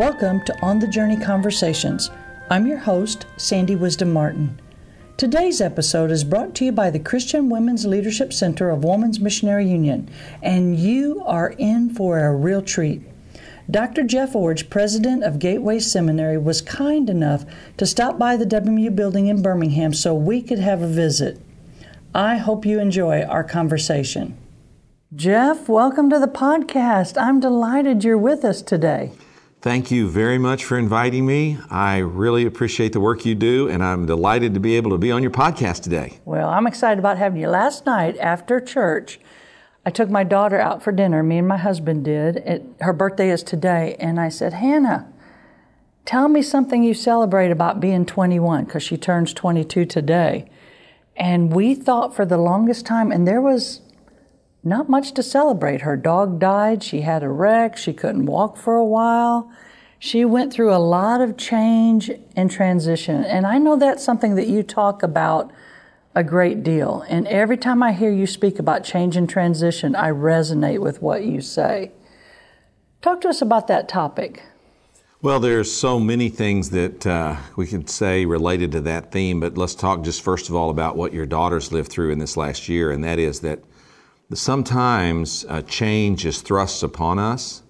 Welcome to On the Journey Conversations. I'm your host, Sandy Wisdom Martin. Today's episode is brought to you by the Christian Women's Leadership Center of Women's Missionary Union, and you are in for a real treat. Dr. Jeff Iorg, president of Gateway Seminary, was kind enough to stop by the WMU building in Birmingham so we could have a visit. I hope you enjoy our conversation. Jeff, welcome to the podcast. I'm delighted you're with us today. Thank you very much for inviting me. I really appreciate the work you do, and I'm delighted to be able to be on your podcast today. Well, I'm excited about having you. Last night after church, I took my daughter out for dinner. Me and my husband did. It, her birthday is today, and I said, Hannah, tell me something you celebrate about being 21, because she turns 22 today. And we thought for the longest time, and there was not much to celebrate. Her dog died, she had a wreck, she couldn't walk for a while. She went through a lot of change and transition. And I know that's something that you talk about a great deal. And every time I hear you speak about change and transition, I resonate with what you say. Talk to us about that topic. Well, there's so many things that uh, we could say related to that theme, but let's talk just first of all about what your daughters lived through in this last year, and that is that sometimes uh, change is thrust upon us.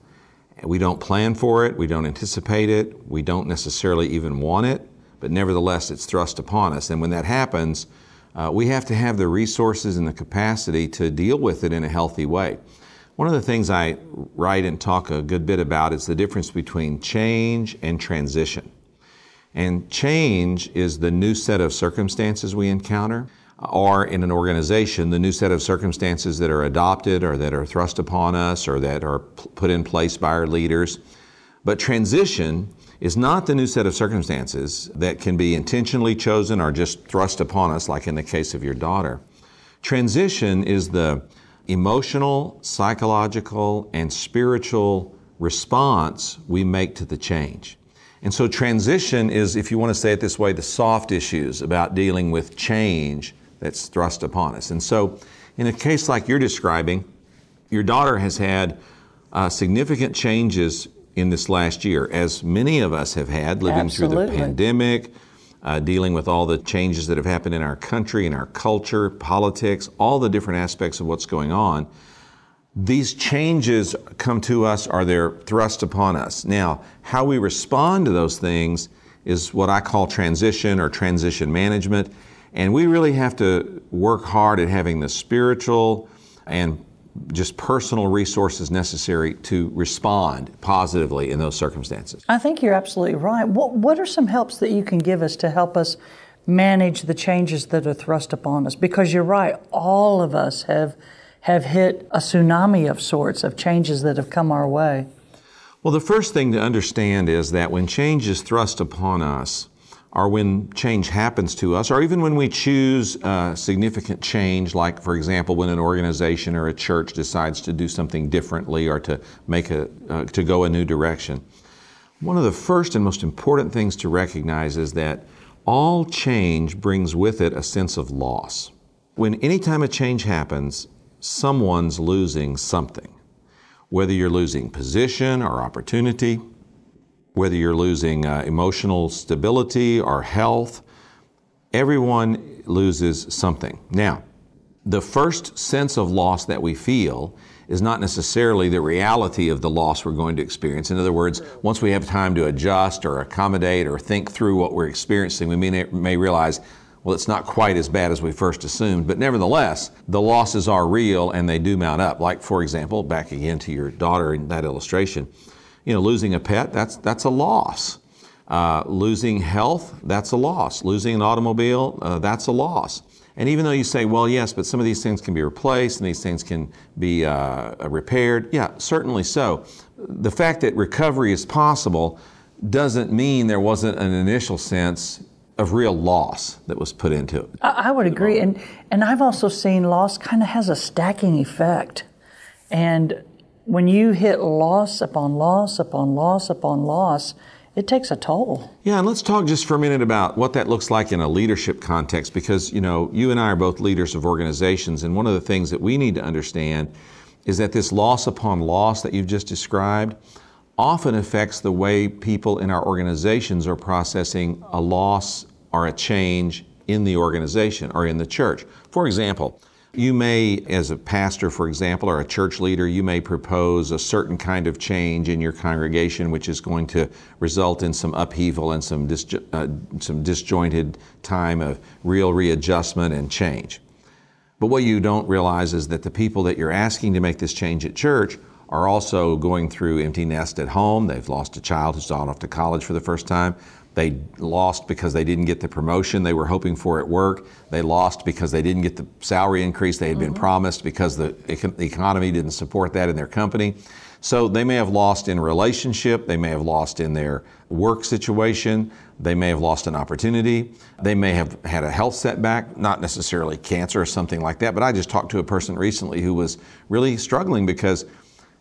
We don't plan for it, we don't anticipate it, we don't necessarily even want it, but nevertheless, it's thrust upon us. And when that happens, uh, we have to have the resources and the capacity to deal with it in a healthy way. One of the things I write and talk a good bit about is the difference between change and transition. And change is the new set of circumstances we encounter or in an organization, the new set of circumstances that are adopted or that are thrust upon us or that are put in place by our leaders. But transition is not the new set of circumstances that can be intentionally chosen or just thrust upon us, like in the case of your daughter. Transition is the emotional, psychological, and spiritual response we make to the change. And so transition is, if you want to say it this way, the soft issues about dealing with change that's thrust upon us. And so, in a case like you're describing, your daughter has had uh, significant changes in this last year, as many of us have had, living Absolutely. through the pandemic, uh, dealing with all the changes that have happened in our country, in our culture, politics, all the different aspects of what's going on. These changes come to us, are they're thrust upon us. Now, how we respond to those things is what I call transition or transition management. And we really have to work hard at having the spiritual and just personal resources necessary to respond positively in those circumstances. I think you're absolutely right. What, what are some helps that you can give us to help us manage the changes that are thrust upon us? Because you're right, all of us have have hit a tsunami of sorts of changes that have come our way. Well, the first thing to understand is that when change is thrust upon us, or when change happens to us, or even when we choose uh, significant change, like, for example, when an organization or a church decides to do something differently or to make a, uh, to go a new direction. One of the first and most important things to recognize is that all change brings with it a sense of loss. When any time a change happens, someone's losing something. Whether you're losing position or opportunity, whether you're losing uh, emotional stability or health, everyone loses something. Now, the first sense of loss that we feel is not necessarily the reality of the loss we're going to experience. In other words, once we have time to adjust or accommodate or think through what we're experiencing, we may, may realize, well, it's not quite as bad as we first assumed. But nevertheless, the losses are real and they do mount up. Like, for example, back again to your daughter in that illustration you know, losing a pet, that's, that's a loss. Uh, losing health, that's a loss. Losing an automobile, uh, that's a loss. And even though you say, well, yes, but some of these things can be replaced and these things can be uh, repaired, yeah, certainly so. The fact that recovery is possible doesn't mean there wasn't an initial sense of real loss that was put into it. I, I would agree. And, and I've also seen loss kind of has a stacking effect. And when you hit loss upon loss upon loss upon loss, it takes a toll. Yeah, and let's talk just for a minute about what that looks like in a leadership context because, you know, you and I are both leaders of organizations, and one of the things that we need to understand is that this loss upon loss that you've just described often affects the way people in our organizations are processing a loss or a change in the organization or in the church. For example, you may, as a pastor, for example, or a church leader, you may propose a certain kind of change in your congregation, which is going to result in some upheaval and some, dis- uh, some disjointed time of real readjustment and change. But what you don't realize is that the people that you're asking to make this change at church are also going through empty nest at home. They've lost a child who's gone off to college for the first time. They lost because they didn't get the promotion they were hoping for at work. They lost because they didn't get the salary increase they had mm-hmm. been promised because the, the economy didn't support that in their company. So they may have lost in relationship, they may have lost in their work situation, they may have lost an opportunity, they may have had a health setback, not necessarily cancer or something like that. But I just talked to a person recently who was really struggling because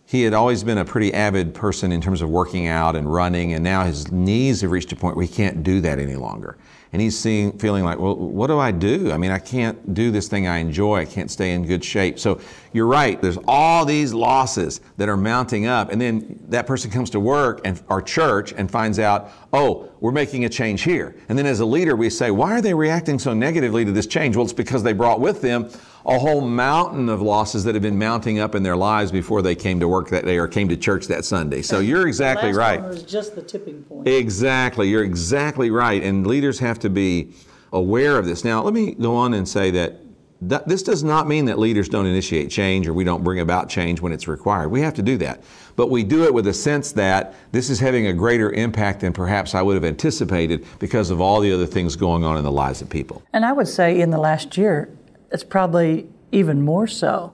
he had always been a pretty avid person in terms of working out and running, and now his knees have reached a point where he can't do that any longer. And he's seeing, feeling like, well, what do I do? I mean, I can't do this thing I enjoy. I can't stay in good shape. So you're right. There's all these losses that are mounting up, and then that person comes to work and our church and finds out, oh, we're making a change here. And then as a leader, we say, why are they reacting so negatively to this change? Well, it's because they brought with them a whole mountain of losses that have been mounting up in their lives before they came to work that day or came to church that Sunday. So you're exactly right. was just the tipping point. Exactly. You're exactly right. And leaders have to be aware of this. Now, let me go on and say that this does not mean that leaders don't initiate change or we don't bring about change when it's required. We have to do that. But we do it with a sense that this is having a greater impact than perhaps I would have anticipated because of all the other things going on in the lives of people. And I would say in the last year, it's probably even more so.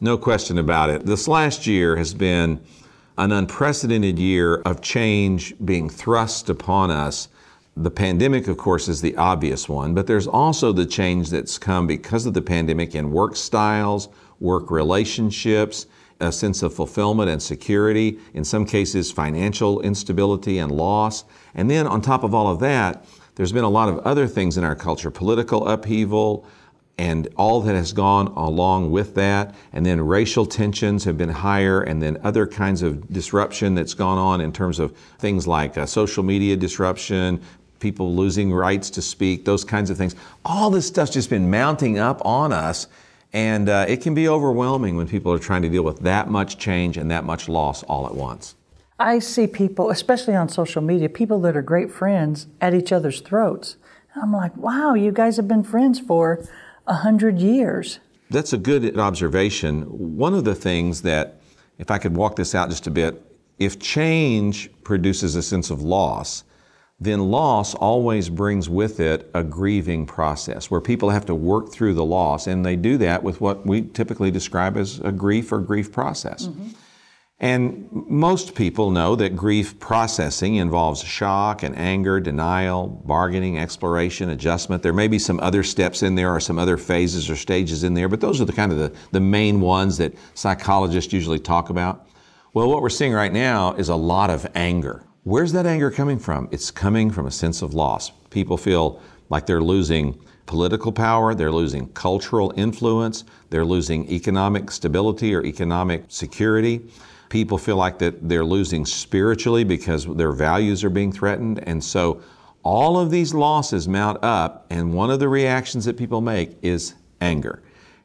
No question about it. This last year has been an unprecedented year of change being thrust upon us. The pandemic, of course, is the obvious one, but there's also the change that's come because of the pandemic in work styles, work relationships, a sense of fulfillment and security, in some cases, financial instability and loss. And then, on top of all of that, there's been a lot of other things in our culture political upheaval, and all that has gone along with that. And then racial tensions have been higher, and then other kinds of disruption that's gone on in terms of things like uh, social media disruption, people losing rights to speak, those kinds of things. All this stuff's just been mounting up on us. And uh, it can be overwhelming when people are trying to deal with that much change and that much loss all at once. I see people, especially on social media, people that are great friends at each other's throats. I'm like, wow, you guys have been friends for a hundred years. That's a good observation. One of the things that, if I could walk this out just a bit, if change produces a sense of loss, then loss always brings with it a grieving process where people have to work through the loss, and they do that with what we typically describe as a grief or grief process. Mm-hmm. And most people know that grief processing involves shock and anger, denial, bargaining, exploration, adjustment. There may be some other steps in there or some other phases or stages in there, but those are the kind of the, the main ones that psychologists usually talk about. Well, what we're seeing right now is a lot of anger. Where's that anger coming from? It's coming from a sense of loss. People feel like they're losing political power, they're losing cultural influence, they're losing economic stability or economic security. People feel like that they're losing spiritually because their values are being threatened. And so all of these losses mount up, and one of the reactions that people make is anger.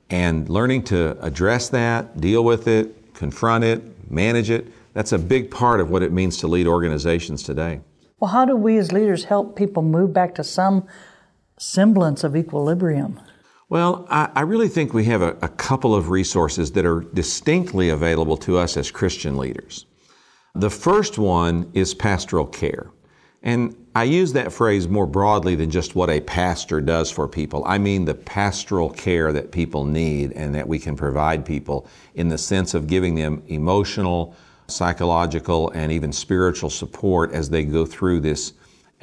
And learning to address that, deal with it, confront it, manage it, that's a big part of what it means to lead organizations today. Well, how do we as leaders help people move back to some semblance of equilibrium? Well, I, I really think we have a, a couple of resources that are distinctly available to us as Christian leaders. The first one is pastoral care. And I use that phrase more broadly than just what a pastor does for people. I mean the pastoral care that people need and that we can provide people in the sense of giving them emotional, psychological, and even spiritual support as they go through this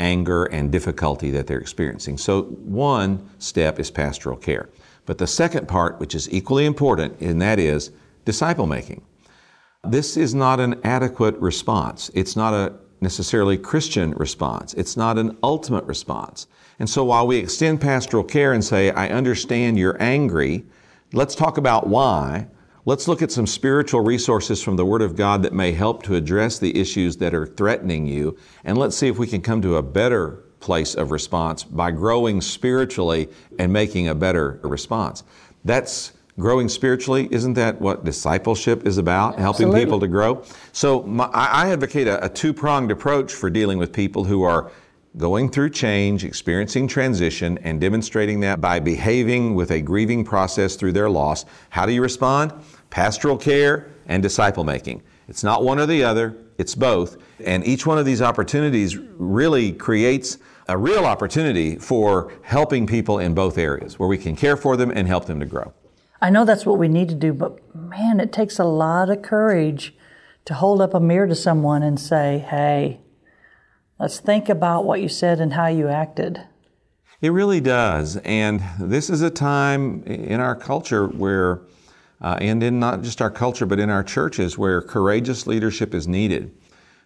anger, and difficulty that they're experiencing. So, one step is pastoral care. But the second part, which is equally important, and that is disciple making. This is not an adequate response. It's not a necessarily Christian response. It's not an ultimate response. And so while we extend pastoral care and say, I understand you're angry, let's talk about why. Let's look at some spiritual resources from the Word of God that may help to address the issues that are threatening you. And let's see if we can come to a better place of response by growing spiritually and making a better response. That's growing spiritually. Isn't that what discipleship is about? Helping Absolutely. people to grow. So my, I advocate a, a two pronged approach for dealing with people who are going through change, experiencing transition, and demonstrating that by behaving with a grieving process through their loss. How do you respond? Pastoral care and disciple making. It's not one or the other, it's both. And each one of these opportunities really creates a real opportunity for helping people in both areas where we can care for them and help them to grow. I know that's what we need to do, but man, it takes a lot of courage to hold up a mirror to someone and say, hey, let's think about what you said and how you acted. It really does. And this is a time in our culture where, uh, and in not just our culture, but in our churches, where courageous leadership is needed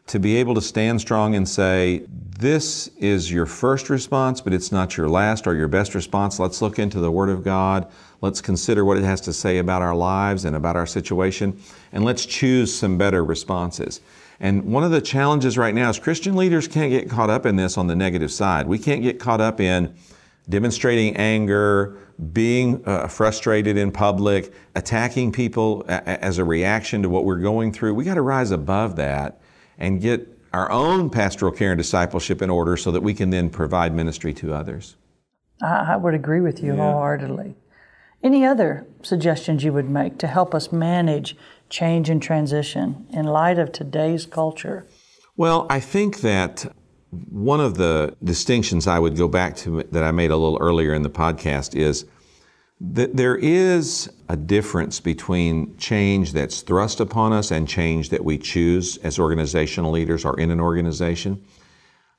to be able to stand strong and say, this is your first response, but it's not your last or your best response. Let's look into the Word of God. Let's consider what it has to say about our lives and about our situation, and let's choose some better responses. And one of the challenges right now is Christian leaders can't get caught up in this on the negative side. We can't get caught up in demonstrating anger, being uh, frustrated in public, attacking people a- as a reaction to what we're going through. We got to rise above that and get our own pastoral care and discipleship in order so that we can then provide ministry to others. I, I would agree with you wholeheartedly. Any other suggestions you would make to help us manage change and transition in light of today's culture? Well, I think that one of the distinctions I would go back to that I made a little earlier in the podcast is that there is a difference between change that's thrust upon us and change that we choose as organizational leaders or in an organization.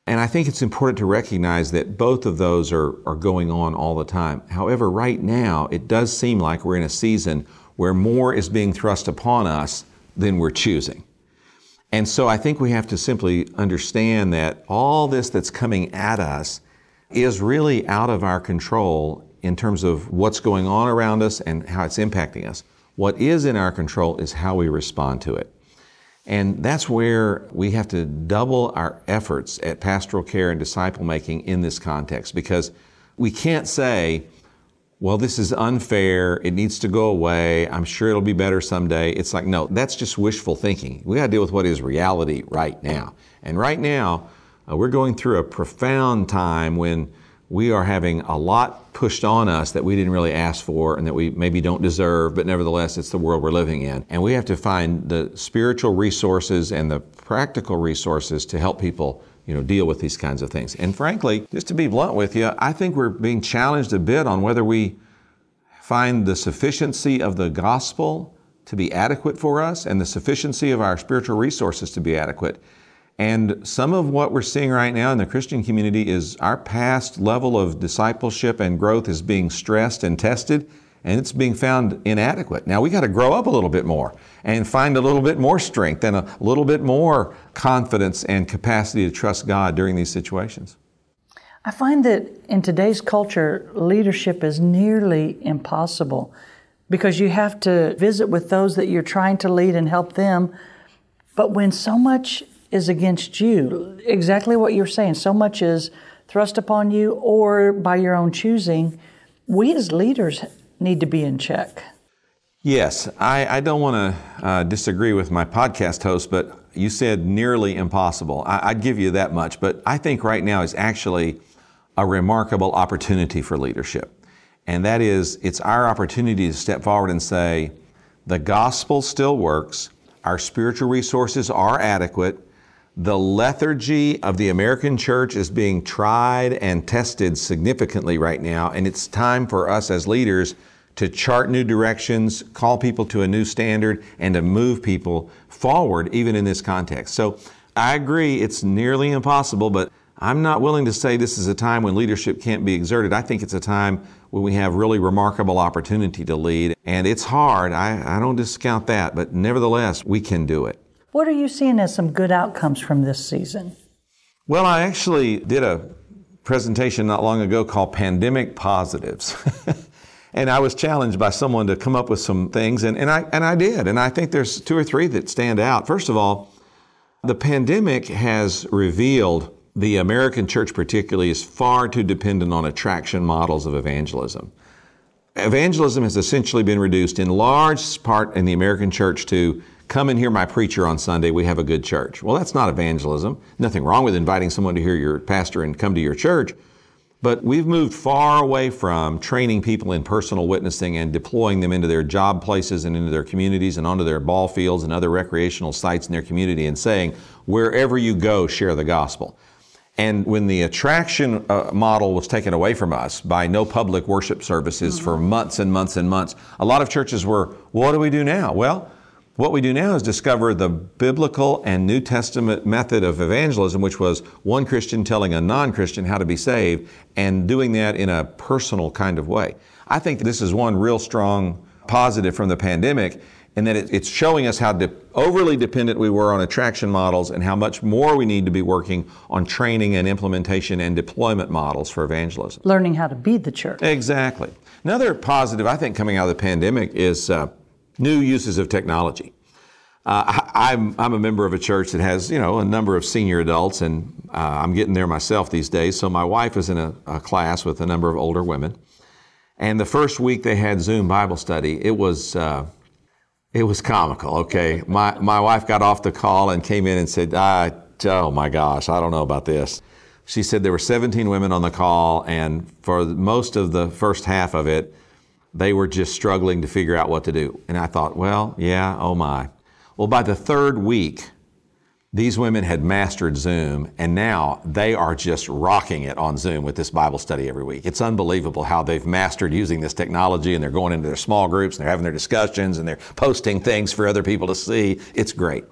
And I think it's important to recognize that both of those are, are going on all the time. However, right now, it does seem like we're in a season where more is being thrust upon us than we're choosing. And so I think we have to simply understand that all this that's coming at us is really out of our control in terms of what's going on around us and how it's impacting us. What is in our control is how we respond to it. And that's where we have to double our efforts at pastoral care and disciple making in this context because we can't say, well, this is unfair. It needs to go away. I'm sure it'll be better someday. It's like, no, that's just wishful thinking. We got to deal with what is reality right now. And right now, uh, we're going through a profound time when we are having a lot pushed on us that we didn't really ask for and that we maybe don't deserve, but nevertheless, it's the world we're living in. And we have to find the spiritual resources and the practical resources to help people you know, deal with these kinds of things. And frankly, just to be blunt with you, I think we're being challenged a bit on whether we find the sufficiency of the gospel to be adequate for us and the sufficiency of our spiritual resources to be adequate. And some of what we're seeing right now in the Christian community is our past level of discipleship and growth is being stressed and tested, and it's being found inadequate. Now we got to grow up a little bit more and find a little bit more strength and a little bit more confidence and capacity to trust God during these situations. I find that in today's culture, leadership is nearly impossible because you have to visit with those that you're trying to lead and help them. But when so much is against you, exactly what you're saying, so much is thrust upon you or by your own choosing, we as leaders need to be in check. Yes, I, I don't want to uh, disagree with my podcast host, but you said nearly impossible. I, I'd give you that much, but I think right now is actually a remarkable opportunity for leadership. And that is, it's our opportunity to step forward and say, the gospel still works, our spiritual resources are adequate, the lethargy of the American church is being tried and tested significantly right now, and it's time for us as leaders to chart new directions, call people to a new standard, and to move people forward, even in this context. So I agree it's nearly impossible, but I'm not willing to say this is a time when leadership can't be exerted. I think it's a time when we have really remarkable opportunity to lead, and it's hard. I, I don't discount that, but nevertheless, we can do it. What are you seeing as some good outcomes from this season? Well, I actually did a presentation not long ago called Pandemic Positives. And I was challenged by someone to come up with some things, and, and, I, and I did. And I think there's two or three that stand out. First of all, the pandemic has revealed the American church, particularly, is far too dependent on attraction models of evangelism. Evangelism has essentially been reduced in large part in the American church to come and hear my preacher on Sunday, we have a good church. Well, that's not evangelism. Nothing wrong with inviting someone to hear your pastor and come to your church. But we've moved far away from training people in personal witnessing and deploying them into their job places and into their communities and onto their ball fields and other recreational sites in their community and saying, wherever you go, share the gospel. And when the attraction uh, model was taken away from us by no public worship services mm-hmm. for months and months and months, a lot of churches were, what do we do now? Well, what we do now is discover the biblical and New Testament method of evangelism, which was one Christian telling a non Christian how to be saved and doing that in a personal kind of way. I think this is one real strong positive from the pandemic and that it's showing us how de- overly dependent we were on attraction models and how much more we need to be working on training and implementation and deployment models for evangelism. Learning how to be the church. Exactly. Another positive, I think, coming out of the pandemic is. Uh, new uses of technology. Uh, I'm, I'm a member of a church that has, you know, a number of senior adults, and uh, I'm getting there myself these days. So my wife is in a, a, class with a number of older women, and the first week they had Zoom Bible study. It was uh, it was comical. Okay, my my wife got off the call and came in and said, "Oh my gosh, I don't know about this." She said there were 17 women on the call, and for most of the first half of it, they were just struggling to figure out what to do. And I thought, well, yeah, oh my. Well, by the third week, these women had mastered Zoom, and now they are just rocking it on Zoom with this Bible study every week. It's unbelievable how they've mastered using this technology, and they're going into their small groups, and they're having their discussions, and they're posting things for other people to see. It's great.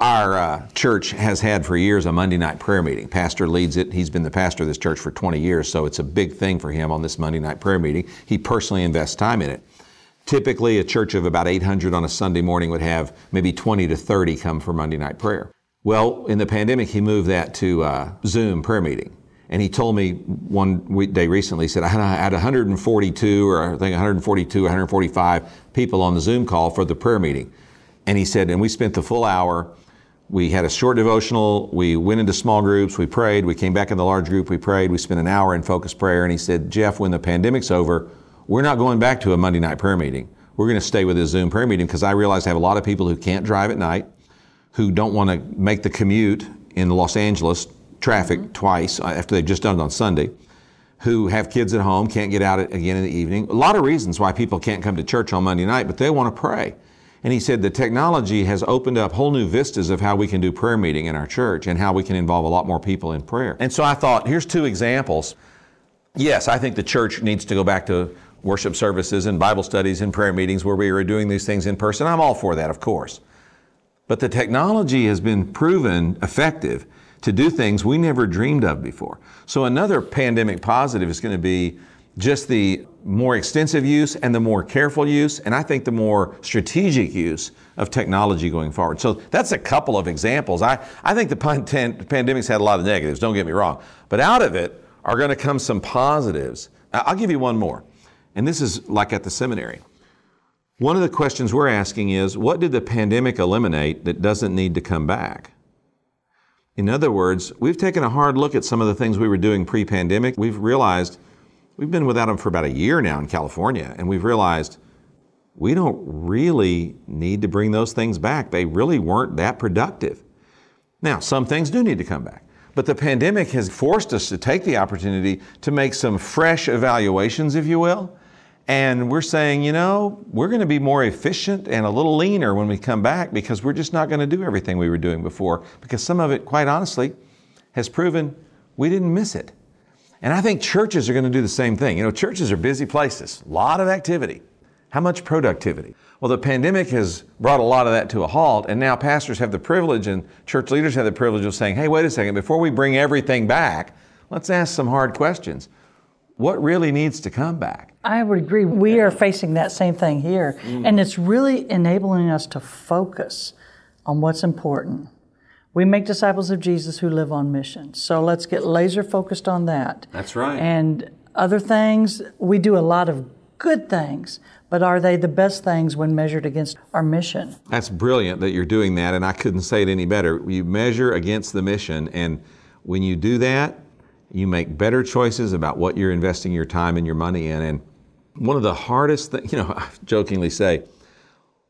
Our uh, church has had for years a Monday night prayer meeting. Pastor leads it. He's been the pastor of this church for 20 years, so it's a big thing for him on this Monday night prayer meeting. He personally invests time in it. Typically, a church of about 800 on a Sunday morning would have maybe 20 to 30 come for Monday night prayer. Well, in the pandemic, he moved that to uh, Zoom prayer meeting. And he told me one day recently, he said, I had 142 or I think 142, 145 people on the Zoom call for the prayer meeting. And he said, and we spent the full hour we had a short devotional. We went into small groups. We prayed. We came back in the large group. We prayed. We spent an hour in focused prayer. And he said, Jeff, when the pandemic's over, we're not going back to a Monday night prayer meeting. We're going to stay with this Zoom prayer meeting because I realize I have a lot of people who can't drive at night, who don't want to make the commute in Los Angeles traffic mm-hmm. twice after they've just done it on Sunday, who have kids at home, can't get out again in the evening. A lot of reasons why people can't come to church on Monday night, but they want to pray. And he said the technology has opened up whole new vistas of how we can do prayer meeting in our church and how we can involve a lot more people in prayer. And so I thought, here's two examples. Yes, I think the church needs to go back to worship services and Bible studies and prayer meetings where we are doing these things in person. I'm all for that, of course. But the technology has been proven effective to do things we never dreamed of before. So another pandemic positive is going to be just the more extensive use and the more careful use, and I think the more strategic use of technology going forward. So that's a couple of examples. I, I think the pandemic's had a lot of negatives, don't get me wrong, but out of it are going to come some positives. I'll give you one more, and this is like at the seminary. One of the questions we're asking is what did the pandemic eliminate that doesn't need to come back? In other words, we've taken a hard look at some of the things we were doing pre pandemic. We've realized We've been without them for about a year now in California, and we've realized we don't really need to bring those things back. They really weren't that productive. Now, some things do need to come back. But the pandemic has forced us to take the opportunity to make some fresh evaluations, if you will. And we're saying, you know, we're going to be more efficient and a little leaner when we come back because we're just not going to do everything we were doing before. Because some of it, quite honestly, has proven we didn't miss it. And I think churches are going to do the same thing. You know, churches are busy places, a lot of activity. How much productivity? Well, the pandemic has brought a lot of that to a halt, and now pastors have the privilege and church leaders have the privilege of saying, hey, wait a second, before we bring everything back, let's ask some hard questions. What really needs to come back? I would agree. We are facing that same thing here, mm. and it's really enabling us to focus on what's important. We make disciples of Jesus who live on mission. So let's get laser focused on that. That's right. And other things, we do a lot of good things, but are they the best things when measured against our mission? That's brilliant that you're doing that, and I couldn't say it any better. You measure against the mission, and when you do that, you make better choices about what you're investing your time and your money in. And one of the hardest things, you know, I jokingly say,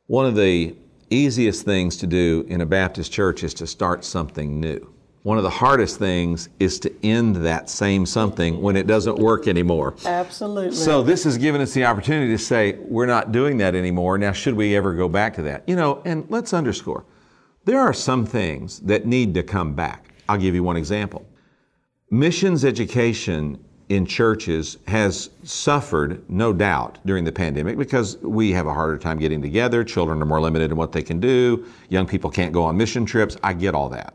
one of the easiest things to do in a Baptist church is to start something new. One of the hardest things is to end that same something when it doesn't work anymore. Absolutely. So this has given us the opportunity to say, we're not doing that anymore. Now, should we ever go back to that? You know, and let's underscore there are some things that need to come back. I'll give you one example. Missions education in churches has suffered, no doubt, during the pandemic because we have a harder time getting together. Children are more limited in what they can do. Young people can't go on mission trips. I get all that.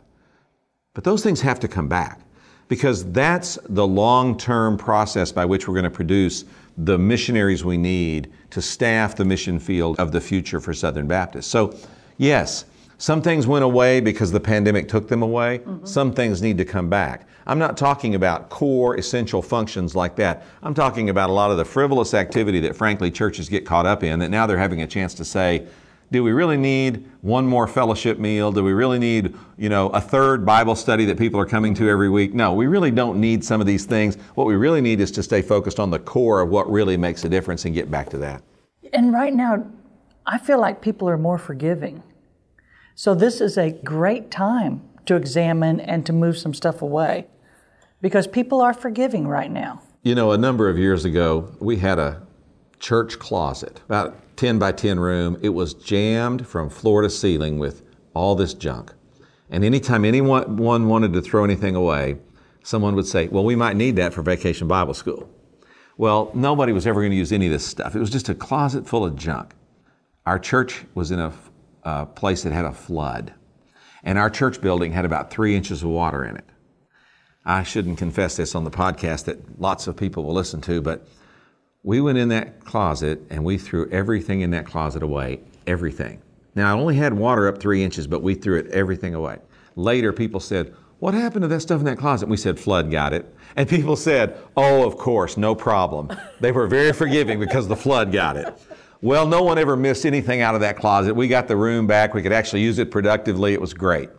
But those things have to come back because that's the long term process by which we're going to produce the missionaries we need to staff the mission field of the future for Southern Baptists. So, yes, some things went away because the pandemic took them away. Mm-hmm. Some things need to come back. I'm not talking about core essential functions like that. I'm talking about a lot of the frivolous activity that, frankly, churches get caught up in that now they're having a chance to say, do we really need one more fellowship meal? Do we really need, you know, a third Bible study that people are coming to every week? No, we really don't need some of these things. What we really need is to stay focused on the core of what really makes a difference and get back to that. And right now, I feel like people are more forgiving. So this is a great time to examine and to move some stuff away because people are forgiving right now. You know, a number of years ago, we had a church closet, about 10 by 10 room. It was jammed from floor to ceiling with all this junk. And anytime anyone wanted to throw anything away, someone would say, Well, we might need that for vacation Bible school. Well, nobody was ever going to use any of this stuff. It was just a closet full of junk. Our church was in a, a place that had a flood, and our church building had about three inches of water in it. I shouldn't confess this on the podcast that lots of people will listen to, but we went in that closet and we threw everything in that closet away. Everything. Now, I only had water up three inches, but we threw it everything away. Later, people said, What happened to that stuff in that closet? We said, Flood got it. And people said, Oh, of course, no problem. They were very forgiving because the flood got it. Well, no one ever missed anything out of that closet. We got the room back. We could actually use it productively. It was great.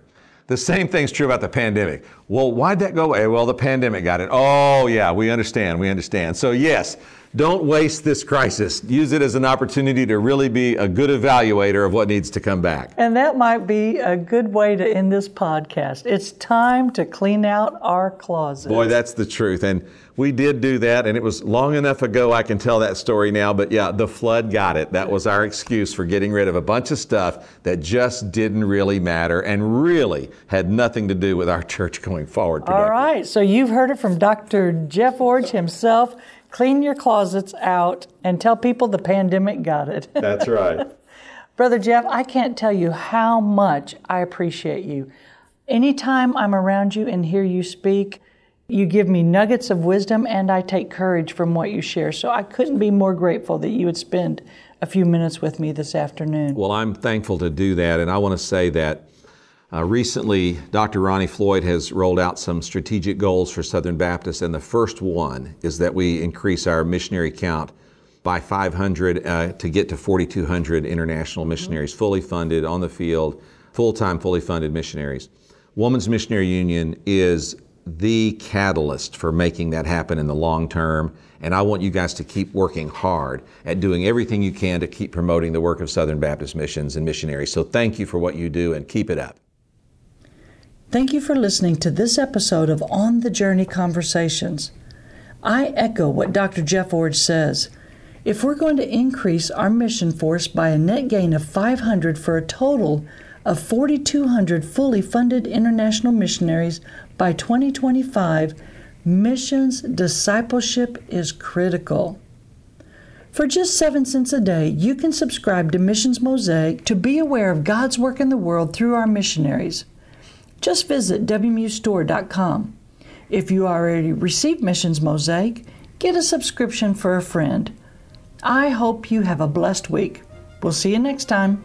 The same thing's true about the pandemic. Well, why'd that go away? Well, the pandemic got it. Oh, yeah, we understand. We understand. So, yes, don't waste this crisis. Use it as an opportunity to really be a good evaluator of what needs to come back. And that might be a good way to end this podcast. It's time to clean out our closet. Boy, that's the truth. And we did do that, and it was long enough ago I can tell that story now. But yeah, the flood got it. That was our excuse for getting rid of a bunch of stuff that just didn't really matter and really had nothing to do with our church going forward. All right. So you've heard it from Dr. Jeff Iorg himself clean your closets out and tell people the pandemic got it. That's right. Brother Jeff, I can't tell you how much I appreciate you. Anytime I'm around you and hear you speak, you give me nuggets of wisdom and I take courage from what you share. So I couldn't be more grateful that you would spend a few minutes with me this afternoon. Well, I'm thankful to do that. And I want to say that uh, recently, Dr. Ronnie Floyd has rolled out some strategic goals for Southern Baptist, and the first one is that we increase our missionary count by 500 uh, to get to 4,200 international missionaries, fully funded on the field, full time, fully funded missionaries. Women's Missionary Union is the catalyst for making that happen in the long term. And I want you guys to keep working hard at doing everything you can to keep promoting the work of Southern Baptist missions and missionaries. So thank you for what you do and keep it up. Thank you for listening to this episode of On the Journey Conversations. I echo what Dr. Jeff says. If we're going to increase our mission force by a net gain of 500 for a total of 4,200 fully funded international missionaries by 2025, missions discipleship is critical. For just 7 cents a day, you can subscribe to Missions Mosaic to be aware of God's work in the world through our missionaries just visit WMUstore.com. If you already received Missions Mosaic, get a subscription for a friend. I hope you have a blessed week. We'll see you next time.